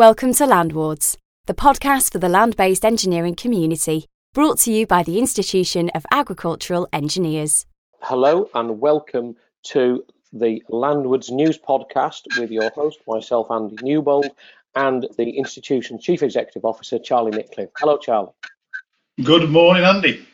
Welcome to Landwards, the podcast for the land based engineering community, brought to you by the Institution of Agricultural Engineers. Hello, and welcome to the Landwards News Podcast with your host, myself, Andy Newbold, and the institution's Chief Executive Officer, Charlie Nicklin. Hello, Charlie. Good morning, Andy.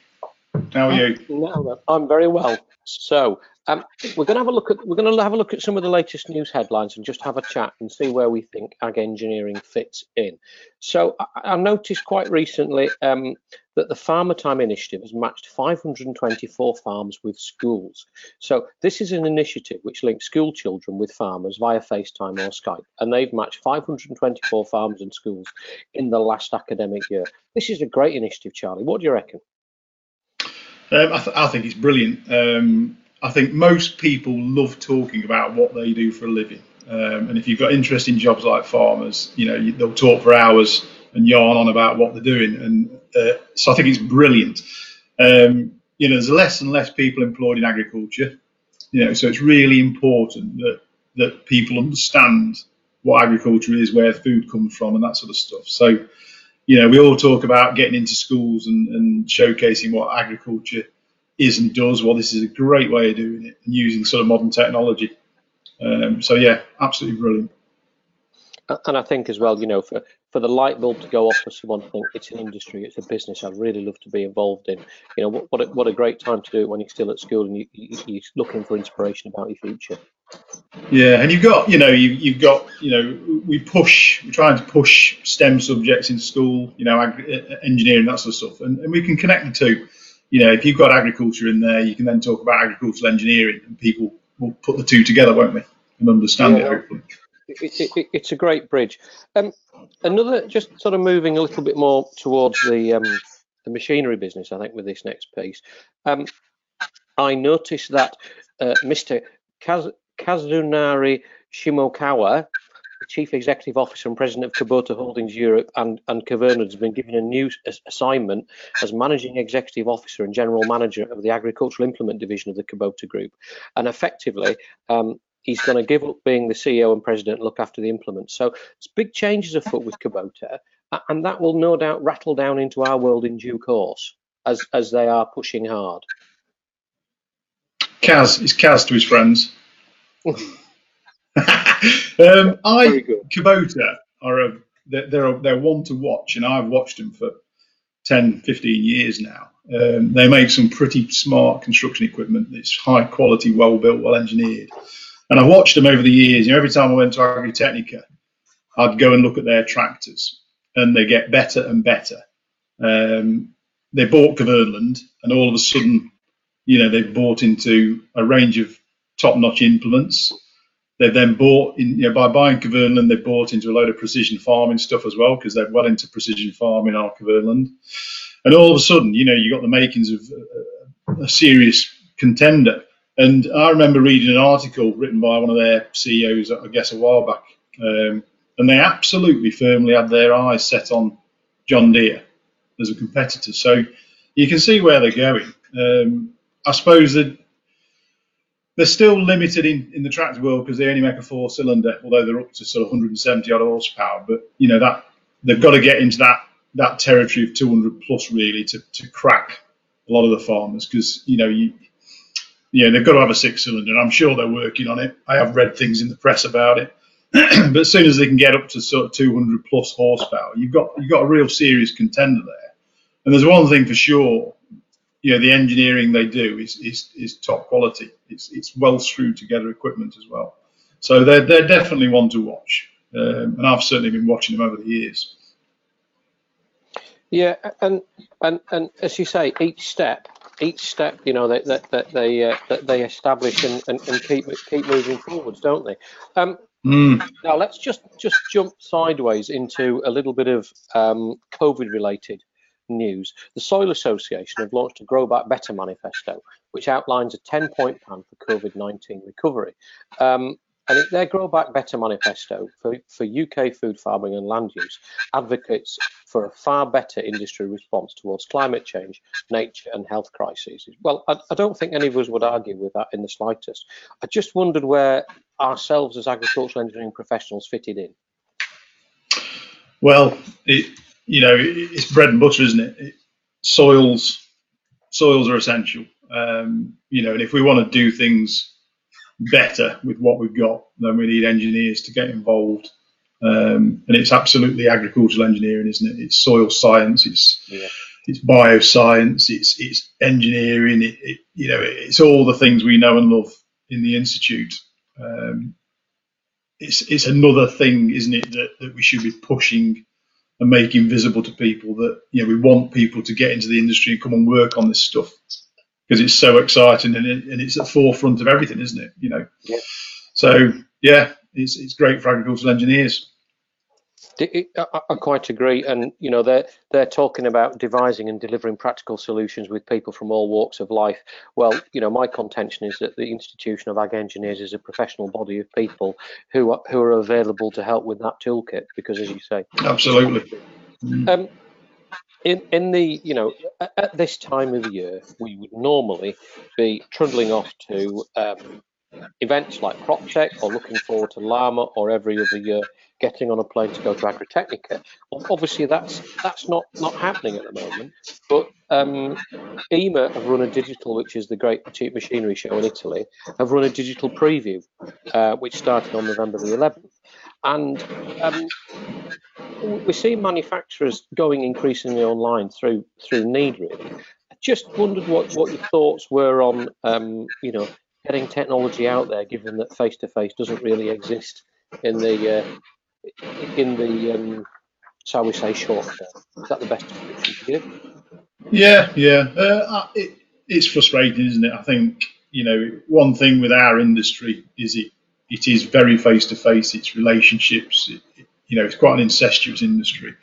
How are ah, you? I'm very well. So, um, we're going to have a look at we're going to have a look at some of the latest news headlines and just have a chat and see where we think ag engineering fits in. So I, I noticed quite recently um, that the Farmer Time Initiative has matched 524 farms with schools. So this is an initiative which links school children with farmers via FaceTime or Skype, and they've matched 524 farms and schools in the last academic year. This is a great initiative, Charlie. What do you reckon? Um, I, th- I, think it's brilliant. Um, I think most people love talking about what they do for a living. Um, and if you've got interesting jobs like farmers, you know, they'll talk for hours and yarn on about what they're doing. And uh, so I think it's brilliant. Um, you know, there's less and less people employed in agriculture. You know, so it's really important that that people understand what agriculture is, where food comes from, and that sort of stuff. So, you know, we all talk about getting into schools and, and showcasing what agriculture is and does. Well, this is a great way of doing it and using sort of modern technology. Um, so yeah, absolutely brilliant. And I think as well, you know, for, for the light bulb to go off for someone to think it's an industry, it's a business, I'd really love to be involved in. You know, what what a, what a great time to do it when you're still at school and you, you, you're looking for inspiration about your future. Yeah, and you've got, you know, you, you've got, you know, we push, we're trying to push STEM subjects in school, you know, engineering, that sort of stuff, and, and we can connect the two you know, if you've got agriculture in there, you can then talk about agricultural engineering, and people will put the two together, won't they, and understand yeah. it hopefully. It, it, it's a great bridge. Um, another, just sort of moving a little bit more towards the um, the machinery business, I think, with this next piece. Um, I noticed that uh, Mr. Kaz- Kazunari Shimokawa Chief Executive Officer and President of Kubota Holdings Europe and, and Kvaerner has been given a new assignment as Managing Executive Officer and General Manager of the Agricultural Implement Division of the Kubota Group. And effectively, um, he's going to give up being the CEO and President and look after the implement. So it's big changes afoot with Kubota, and that will no doubt rattle down into our world in due course as, as they are pushing hard. Kaz, it's Kaz to his friends. um, I Kubota are a they're they're one to watch, and I've watched them for 10, 15 years now. Um, they make some pretty smart construction equipment. It's high quality, well built, well engineered. And I've watched them over the years. You know, every time I went to Agritechnica, I'd go and look at their tractors, and they get better and better. Um, they bought Kverneland, and all of a sudden, you know, they've bought into a range of top-notch implements. They've then bought in, you know, by buying Kverneland, they bought into a load of precision farming stuff as well because they're well into precision farming on Kverneland. And all of a sudden, you know, you got the makings of a, a serious contender. And I remember reading an article written by one of their CEOs, I guess, a while back, um, and they absolutely firmly had their eyes set on John Deere as a competitor. So you can see where they're going. Um, I suppose that they're still limited in, in the tractor world because they only make a four cylinder, although they're up to sort of 170 odd horsepower. But you know that they've got to get into that that territory of 200 plus really to, to crack a lot of the farmers because you know you yeah they've got to have a six cylinder and I'm sure they're working on it. I have read things in the press about it. but as soon as they can get up to sort of 200 plus horsepower, you've got you've got a real serious contender there. And there's one thing for sure, you know the engineering they do is is, is top quality. It's it's well screwed together equipment as well. So they're they're definitely one to watch, um, and I've certainly been watching them over the years. Yeah, and and and as you say, each step, each step, you know, that that, that they uh, that they establish and, and, and keep keep moving forwards, don't they? Um, mm. Now let's just just jump sideways into a little bit of um, COVID related news, the Soil Association have launched a Grow Back Better manifesto, which outlines a 10 point plan for COVID 19 recovery. Um, and their Grow Back Better manifesto for, for UK food farming and land use advocates for a far better industry response towards climate change, nature, and health crises. Well, I, I don't think any of us would argue with that in the slightest. I just wondered where ourselves as agricultural engineering professionals fitted in. Well, it you know it's bread and butter, isn't it? it soils soils are essential. Um, you know, and if we want to do things better with what we've got, then we need engineers to get involved. Um, and it's absolutely agricultural engineering, isn't it? It's soil science, it's yeah. it's bioscience, it's it's engineering, it, it, you know, it's all the things we know and love in the institute. Um, it's it's another thing, isn't it, that, that we should be pushing and making visible to people that you know we want people to get into the industry and come and work on this stuff because it's so exciting and, it, and it's at the forefront of everything, isn't it? You know. Yeah. So yeah, it's it's great for agricultural engineers. I, I quite agree, and you know they're they're talking about devising and delivering practical solutions with people from all walks of life. Well, you know, my contention is that the Institution of Ag Engineers is a professional body of people who are, who are available to help with that toolkit. Because, as you say, absolutely. Um, in in the you know at, this time of the year, we would normally be trundling off to um, events like CropTech or looking forward to LAMMA or every other year getting on a plane to go to Agritechnica. Obviously, that's that's not not happening at the moment. But um, EIMA have run a digital, which is the Great Cheap Machinery Show in Italy, have run a digital preview, uh, which started on November the 11th, and um, we're seeing manufacturers going increasingly online through through need really. I just wondered what, what your thoughts were on um, you know getting technology out there, given that face to face doesn't really exist in the uh, in the um, shall we say short term. Is that the best description to give? Yeah, yeah. Uh, it, it's frustrating, isn't it? I think you know one thing with our industry is it it is very face to face. It's relationships. It, it, you know, it's quite an incestuous industry,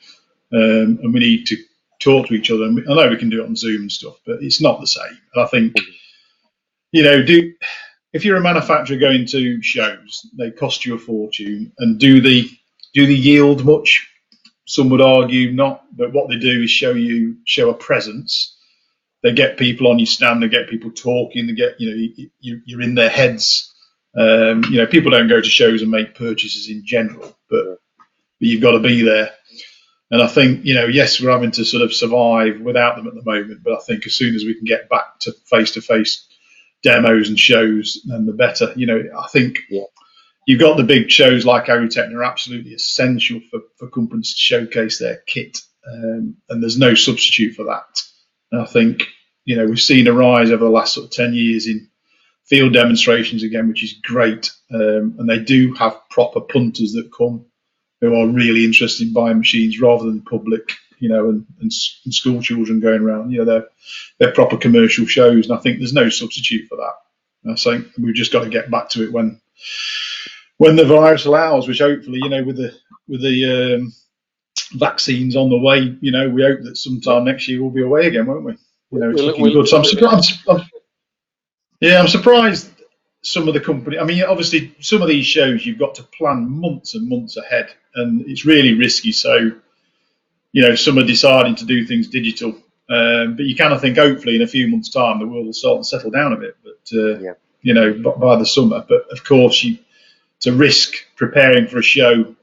um, and we need to talk to each other. And I know we can do it on Zoom and stuff, but it's not the same. And I think you know, do if you're a manufacturer going to shows, they cost you a fortune, and do the do they yield much? Some would argue not, but what they do is show you show a presence. They get people on your stand, they get people talking, they get you know you, you're in their heads. Um, you know, people don't go to shows and make purchases in general, but, but you've got to be there. And I think, you know, yes, we're having to sort of survive without them at the moment, but I think as soon as we can get back to face to face demos and shows, then the better. You know, I think yeah you've got the big shows like Agritech are absolutely essential for, for companies to showcase their kit, um, and there's no substitute for that. And I think you know we've seen a rise over the last sort of ten years in field demonstrations again, which is great, um, and they do have proper punters that come who are really interested in buying machines rather than public. You know, and, and, and school children going around. You know, they're they're proper commercial shows, and I think there's no substitute for that. I think we've just got to get back to it when when the virus allows, which hopefully, you know, with the with the um, vaccines on the way, you know, we hope that sometime next year we'll be away again, won't we? You know, it's we'll, looking we'll, good. So I'm surprised. I'm, yeah, I'm surprised. Some of the company. I mean, obviously, some of these shows you've got to plan months and months ahead, and it's really risky. So, you know, some are deciding to do things digital, um, but you kind of think hopefully in a few months' time the world will start to settle down a bit. But uh, yeah. you know, by, by the summer. But of course, you to risk preparing for a show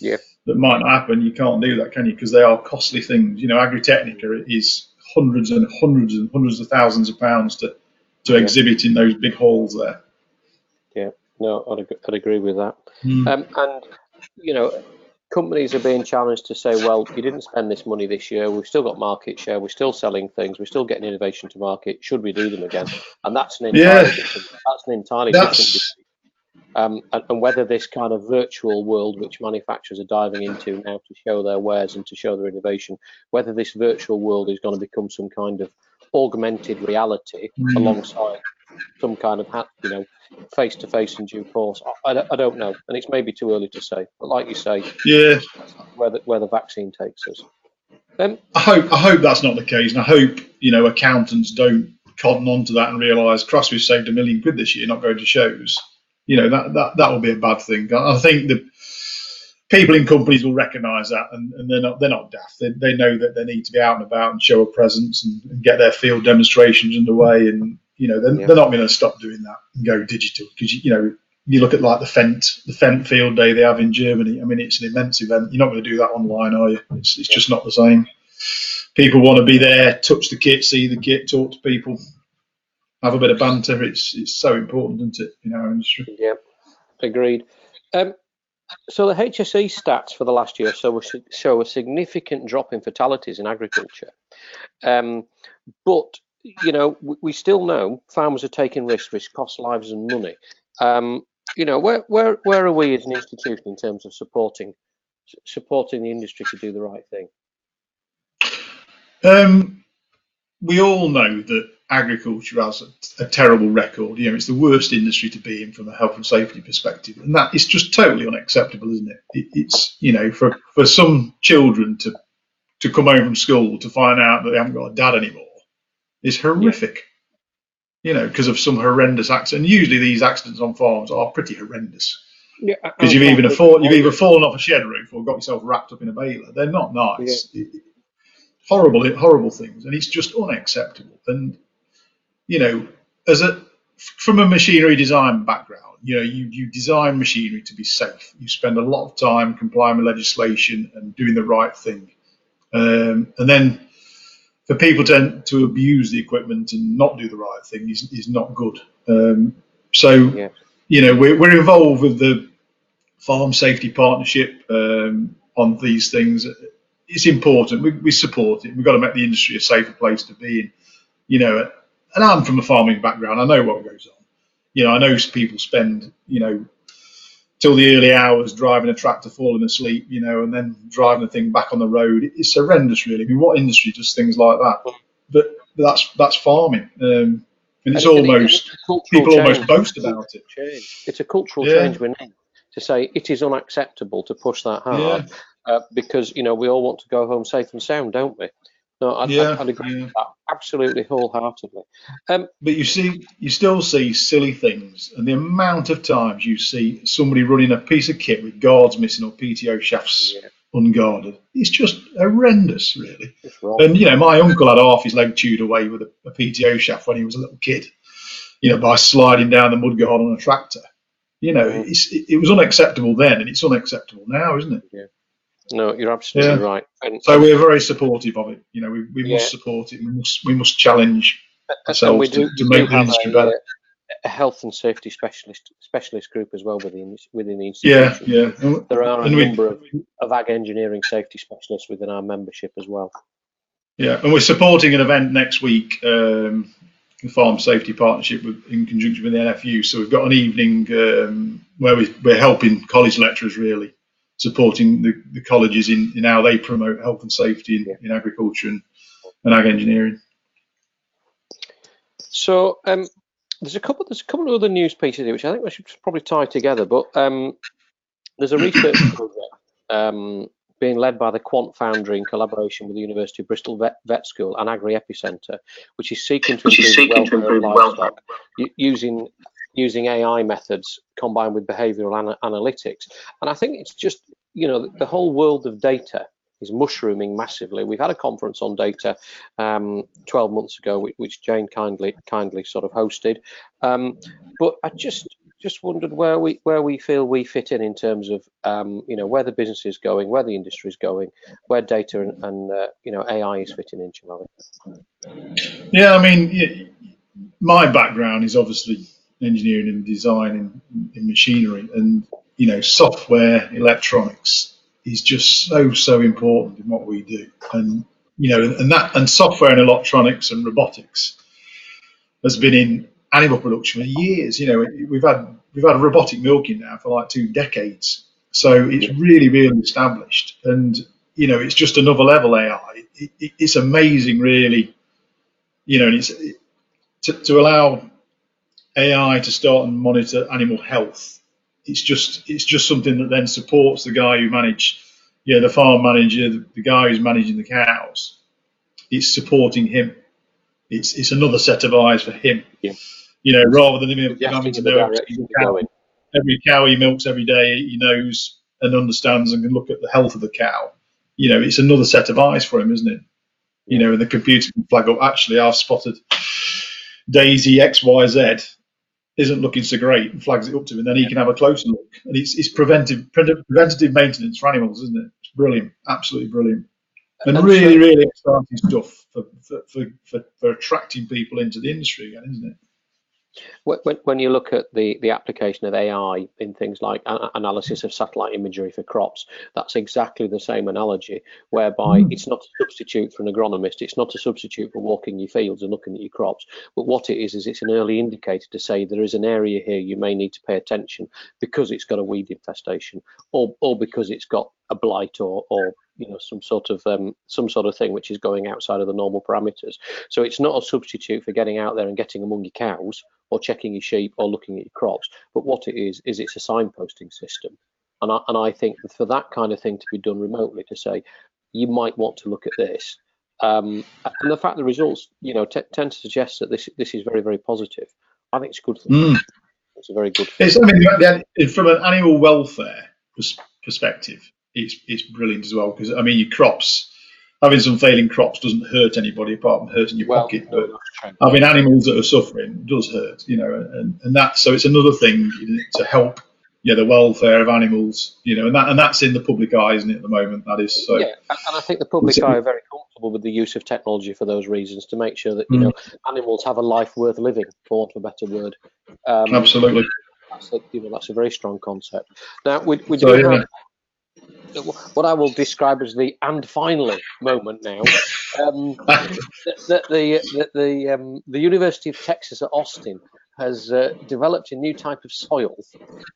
yeah. that might not happen. You can't do that, can you? Because they are costly things. You know, Agritechnica is hundreds and hundreds and hundreds of thousands of pounds to to yeah. exhibit in those big halls there. Yeah, no, I'd, I'd agree with that. Mm. Um, and you know, companies are being challenged to say, well, you didn't spend this money this year. We've still got market share. We're still selling things. We're still getting innovation to market. Should we do them again? And that's an entirely yeah. different, that's an entirely that's, different um, and, and, whether this kind of virtual world which manufacturers are diving into now to show their wares and to show their innovation, whether this virtual world is going to become some kind of augmented reality mm. alongside some kind of hat, you know face to face in due course. I, I, I, don't know, and it's maybe too early to say. But like you say, yeah, where the, where the vaccine takes us. Um, I hope I hope that's not the case, and I hope you know accountants don't cotton on to that and realise, cross, we've saved a million quid this year not going to shows you know that that that will be a bad thing. I think the people in companies will recognise that, and, and, they're not they're not daft. They, they know that they need to be out and about and show a presence and, and get their field demonstrations underway. And you know they're, yeah. they're not going to stop doing that and go digital because you know you look at like the Fendt the Fendt Field Day they have in Germany. I mean, it's an immense event. You're not going to do that online, are you? It's, it's just not the same. People want to be there, touch the kit, see the kit, talk to people, have a bit of banter. It's it's so important, isn't it, in our industry? Yeah, agreed. Um, so the HSE stats for the last year show, show a significant drop in fatalities in agriculture. Um, but you know, we, we, still know farmers are taking risks, which cost lives and money. Um, you know, where where where are we as an institution in terms of supporting supporting the industry to do the right thing? Um, we all know that agriculture has a, a, terrible record. You know, it's the worst industry to be in from a health and safety perspective, and that is just totally unacceptable, isn't it? it? It's you know, for for some children to to come home from school to find out that they haven't got a dad anymore is horrific. Yeah. You know, because of some horrendous accident. And usually these accidents on farms are pretty horrendous. Because yeah, you've even afford, you've either fallen off a shed roof or got yourself wrapped up in a baler. They're not nice. Yeah. It, horrible, horrible things, and it's just unacceptable. And you know, as a from a machinery design background, you know, you, you design machinery to be safe. You spend a lot of time complying with legislation and doing the right thing. Um, and then for people to, to abuse the equipment and not do the right thing is, is not good. Um, so, yeah. you know, we're, we're involved with the Farm Safety Partnership um, on these things. It's important. We, we support it. We've got to make the industry a safer place to be in. You know, and I'm from a farming background. I know what goes on. You know, I know people spend, you know, till the early hours driving a tractor, falling asleep, you know, and then driving the thing back on the road. It's horrendous, really. I mean, what industry does things like that? But, that's that's farming, um, and it's and almost it's people change. almost boast about it. It's a cultural yeah. change we need to say it is unacceptable to push that hard yeah. uh, because you know we all want to go home safe and sound, don't we? No, I'd, yeah, I'd agree yeah. with that absolutely wholeheartedly. Um, but you see, you still see silly things, and the amount of times you see somebody running a piece of kit with guards missing or PTO shafts yeah. unguarded, it's just horrendous, really. And you know, my uncle had half his leg chewed away with a, a PTO shaft when he was a little kid, you know, by sliding down the mudguard on a tractor. You know, mm. it, it was unacceptable then, and it's unacceptable now, isn't it? Yeah. No, you're absolutely yeah. right. And, so we're very supportive of it. You know, we, we yeah. must support it. We must we must challenge ourselves do, to, to make the industry a, better. A health and safety specialist specialist group as well within within the institution. Yeah, yeah. There are a and number we, of, of ag engineering safety specialists within our membership as well. Yeah, and we're supporting an event next week. Um, the Farm Safety Partnership with, in conjunction with the NFU. So we've got an evening um, where we, we're helping college lecturers really supporting the, the colleges in, in how they promote health and safety in, in agriculture and, and ag engineering. So um, there's a couple there's a couple of other news pieces here which I think we should probably tie together. But um, there's a research project um, being led by the Quant Foundry in collaboration with the University of Bristol Vet, Vet School and Agri-EPI Centre, which is seeking to improve the welfare of livestock using using AI methods combined with behavioral ana analytics. And I think it's just, you know, the whole world of data is mushrooming massively. We've had a conference on data um, 12 months ago, which Jane kindly kindly sort of hosted. Um, but I just just wondered where we where we feel we fit in in terms of um, you know where the business is going, where the industry is going, where data and, and uh, you know AI is fitting in. Charlie. Yeah, I mean, my background is obviously engineering and design in, in machinery. And you know software electronics is just so so important in what we do. And you know and that and software and electronics and robotics has been in animal production for years. You know we've had we've had robotic milking now for like two decades. So it's really really established. And you know it's just another level ai it, it, it's amazing really. You know and it's to, to allow AI to start and monitor animal health. It's just it's just something that then supports the guy who manage, yeah, the farm manager, the, the guy who's managing the cows. It's supporting him. It's it's another set of eyes for him. Yeah. You know, rather than him having to know cow, every cow he milks every day, he knows and understands and can look at the health of the cow. You know, it's another set of eyes for him, isn't it? You know, and the computer can flag up. Actually, I've spotted Daisy X Y Z isn't looking so great and flags it up to him, and then he can have a closer look. And it's, it's preventive preventative maintenance for animals, isn't it? It's brilliant, absolutely brilliant, and, and really, so, really exciting stuff for, for, for, for, attracting people into the industry again, isn't it? When, when you look at the, the application of AI in things like analysis of satellite imagery for crops, that's exactly the same analogy, whereby mm. it's not a substitute for an agronomist, it's not a substitute for walking your fields and looking at your crops, but what it is is it's an early indicator to say there is an area here you may need to pay attention because it's got a weed infestation or, or because it's got a blight or, or you know some sort of um, some sort of thing which is going outside of the normal parameters. So it's not a substitute for getting out there and getting among your cows or checking your sheep or looking at your crops. But what it is is it's a signposting system, and I, and I think for that kind of thing to be done remotely to say you might want to look at this. Um, and the fact the results, you know, t- tend to suggest that this this is very very positive. I think it's good. For mm. It's a very good. It's, I mean, from an animal welfare perspective, it's it's brilliant as well because I mean your crops having some failing crops doesn't hurt anybody apart from hurting your well, pocket. But having animals that are suffering does hurt, you know, and, and that so it's another thing to help yeah, the welfare of animals, you know, and that and that's in the public eye, isn't it, at the moment? That is so. Yeah, and I think the public eye are very comfortable with the use of technology for those reasons to make sure that you mm. know animals have a life worth living, for want of a better word. Um, Absolutely. That's a, you know, that's a very strong concept. Now, we, we do so, yeah. What I will describe as the and finally moment now. Um, that, the the the, um, the University of Texas at Austin has uh, developed a new type of soil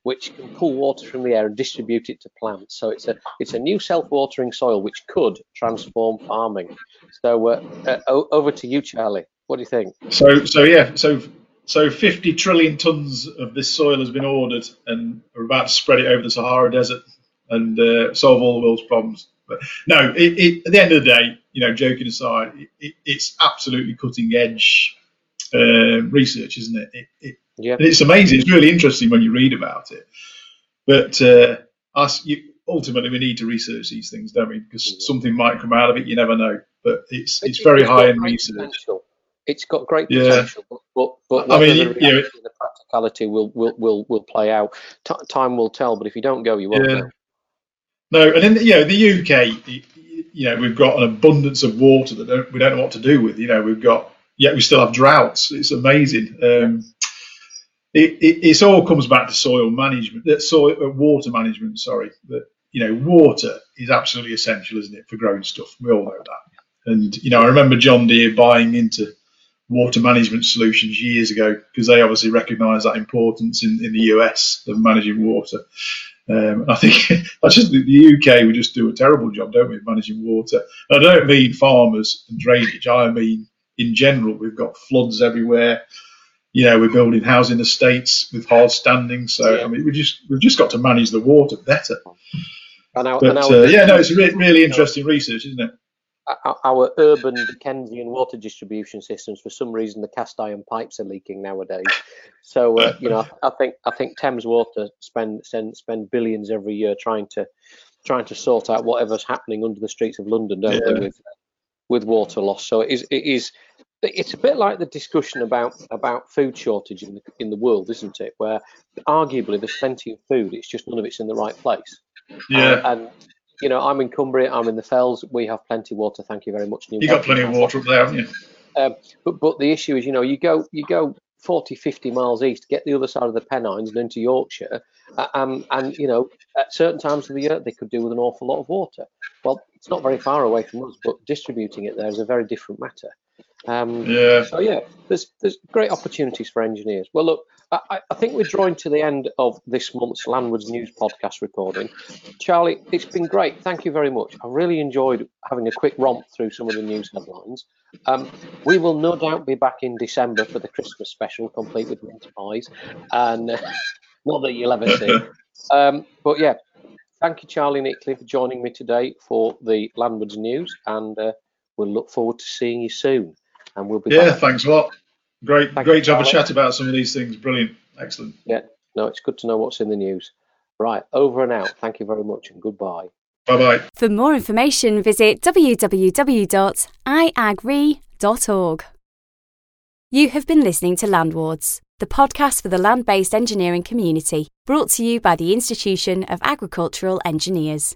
which can pull water from the air and distribute it to plants. So it's a it's a new self-watering soil which could transform farming. So uh, uh, over to you, Charlie. What do you think? So so yeah so. So 50 trillion tons of this soil has been ordered, and we're about to spread it over the Sahara Desert and uh, solve all the world's problems. But no, it, it, at the end of the day, you know, joking aside, it, it's absolutely cutting edge uh, research, isn't it? it yeah. And it's amazing. It's really interesting when you read about it. But uh, us, you, ultimately, we need to research these things, don't we? Because yeah. something might come out of it. You never know. But it's it's, it's very high in research. Potential. It's got great potential, yeah. but, but, I mean, the, know, the practicality will, will will will play out. T- time will tell. But if you don't go, you won't. Yeah. No, and in the, you know the UK, you know we've got an abundance of water that don't, we don't know what to do with. You know we've got yet we still have droughts. It's amazing. Um, it, it, it, all comes back to soil management, that soil uh, water management. Sorry, that you know water is absolutely essential, isn't it, for growing stuff? We all know that. And you know I remember John Deere buying into water management solutions years ago because they obviously recognise that importance in, in the US of managing water. Um, I think I just the UK we just do a terrible job, don't we, managing water? And I don't mean farmers and drainage. I mean in general, we've got floods everywhere. You know, we're building housing estates with hard standing. So yeah. I mean, we just we've just got to manage the water better. And our, but and our, uh, yeah, no, it's re- really interesting research, isn't it? Our urban Dickensian water distribution systems, for some reason, the cast iron pipes are leaking nowadays. So uh, you know, I think I think Thames Water spend, spend spend billions every year trying to trying to sort out whatever's happening under the streets of London, don't yeah. they, with with water loss. So it is it is it's a bit like the discussion about about food shortage in the in the world, isn't it? Where arguably there's plenty of food, it's just none of it's in the right place. Yeah. Uh, and you know, I'm in Cumbria, I'm in the Fells. We have plenty of water. Thank you very much. New you got plenty of water up there, haven't you? Um, but but the issue is, you know, you go you go 40, 50 miles east, get the other side of the Pennines and into Yorkshire, uh, um, and you know, at certain times of the year they could do with an awful lot of water. Well, it's not very far away from us, but distributing it there is a very different matter. Um, yeah. So yeah, there's there's great opportunities for engineers. Well, look, I, I, think we're drawing to the end of this month's Landwards News podcast recording. Charlie, it's been great. Thank you very much. I really enjoyed having a quick romp through some of the news headlines. Um, we will no doubt be back in December for the Christmas special, complete with mince pies, and uh, not that you'll ever see. Um, but yeah, thank you, Charlie Nicklin, for joining me today for the Landwards News, and uh, we'll look forward to seeing you soon. And we'll be yeah, back. thanks a lot. Great, Thank great to have a chat about some of these things. Brilliant, excellent. Yeah, no, it's good to know what's in the news. Right, over and out. Thank you very much, and goodbye. Bye bye. For more information, visit www.iagri.org. You have been listening to Landwards the podcast for the land based engineering community, brought to you by the Institution of Agricultural Engineers.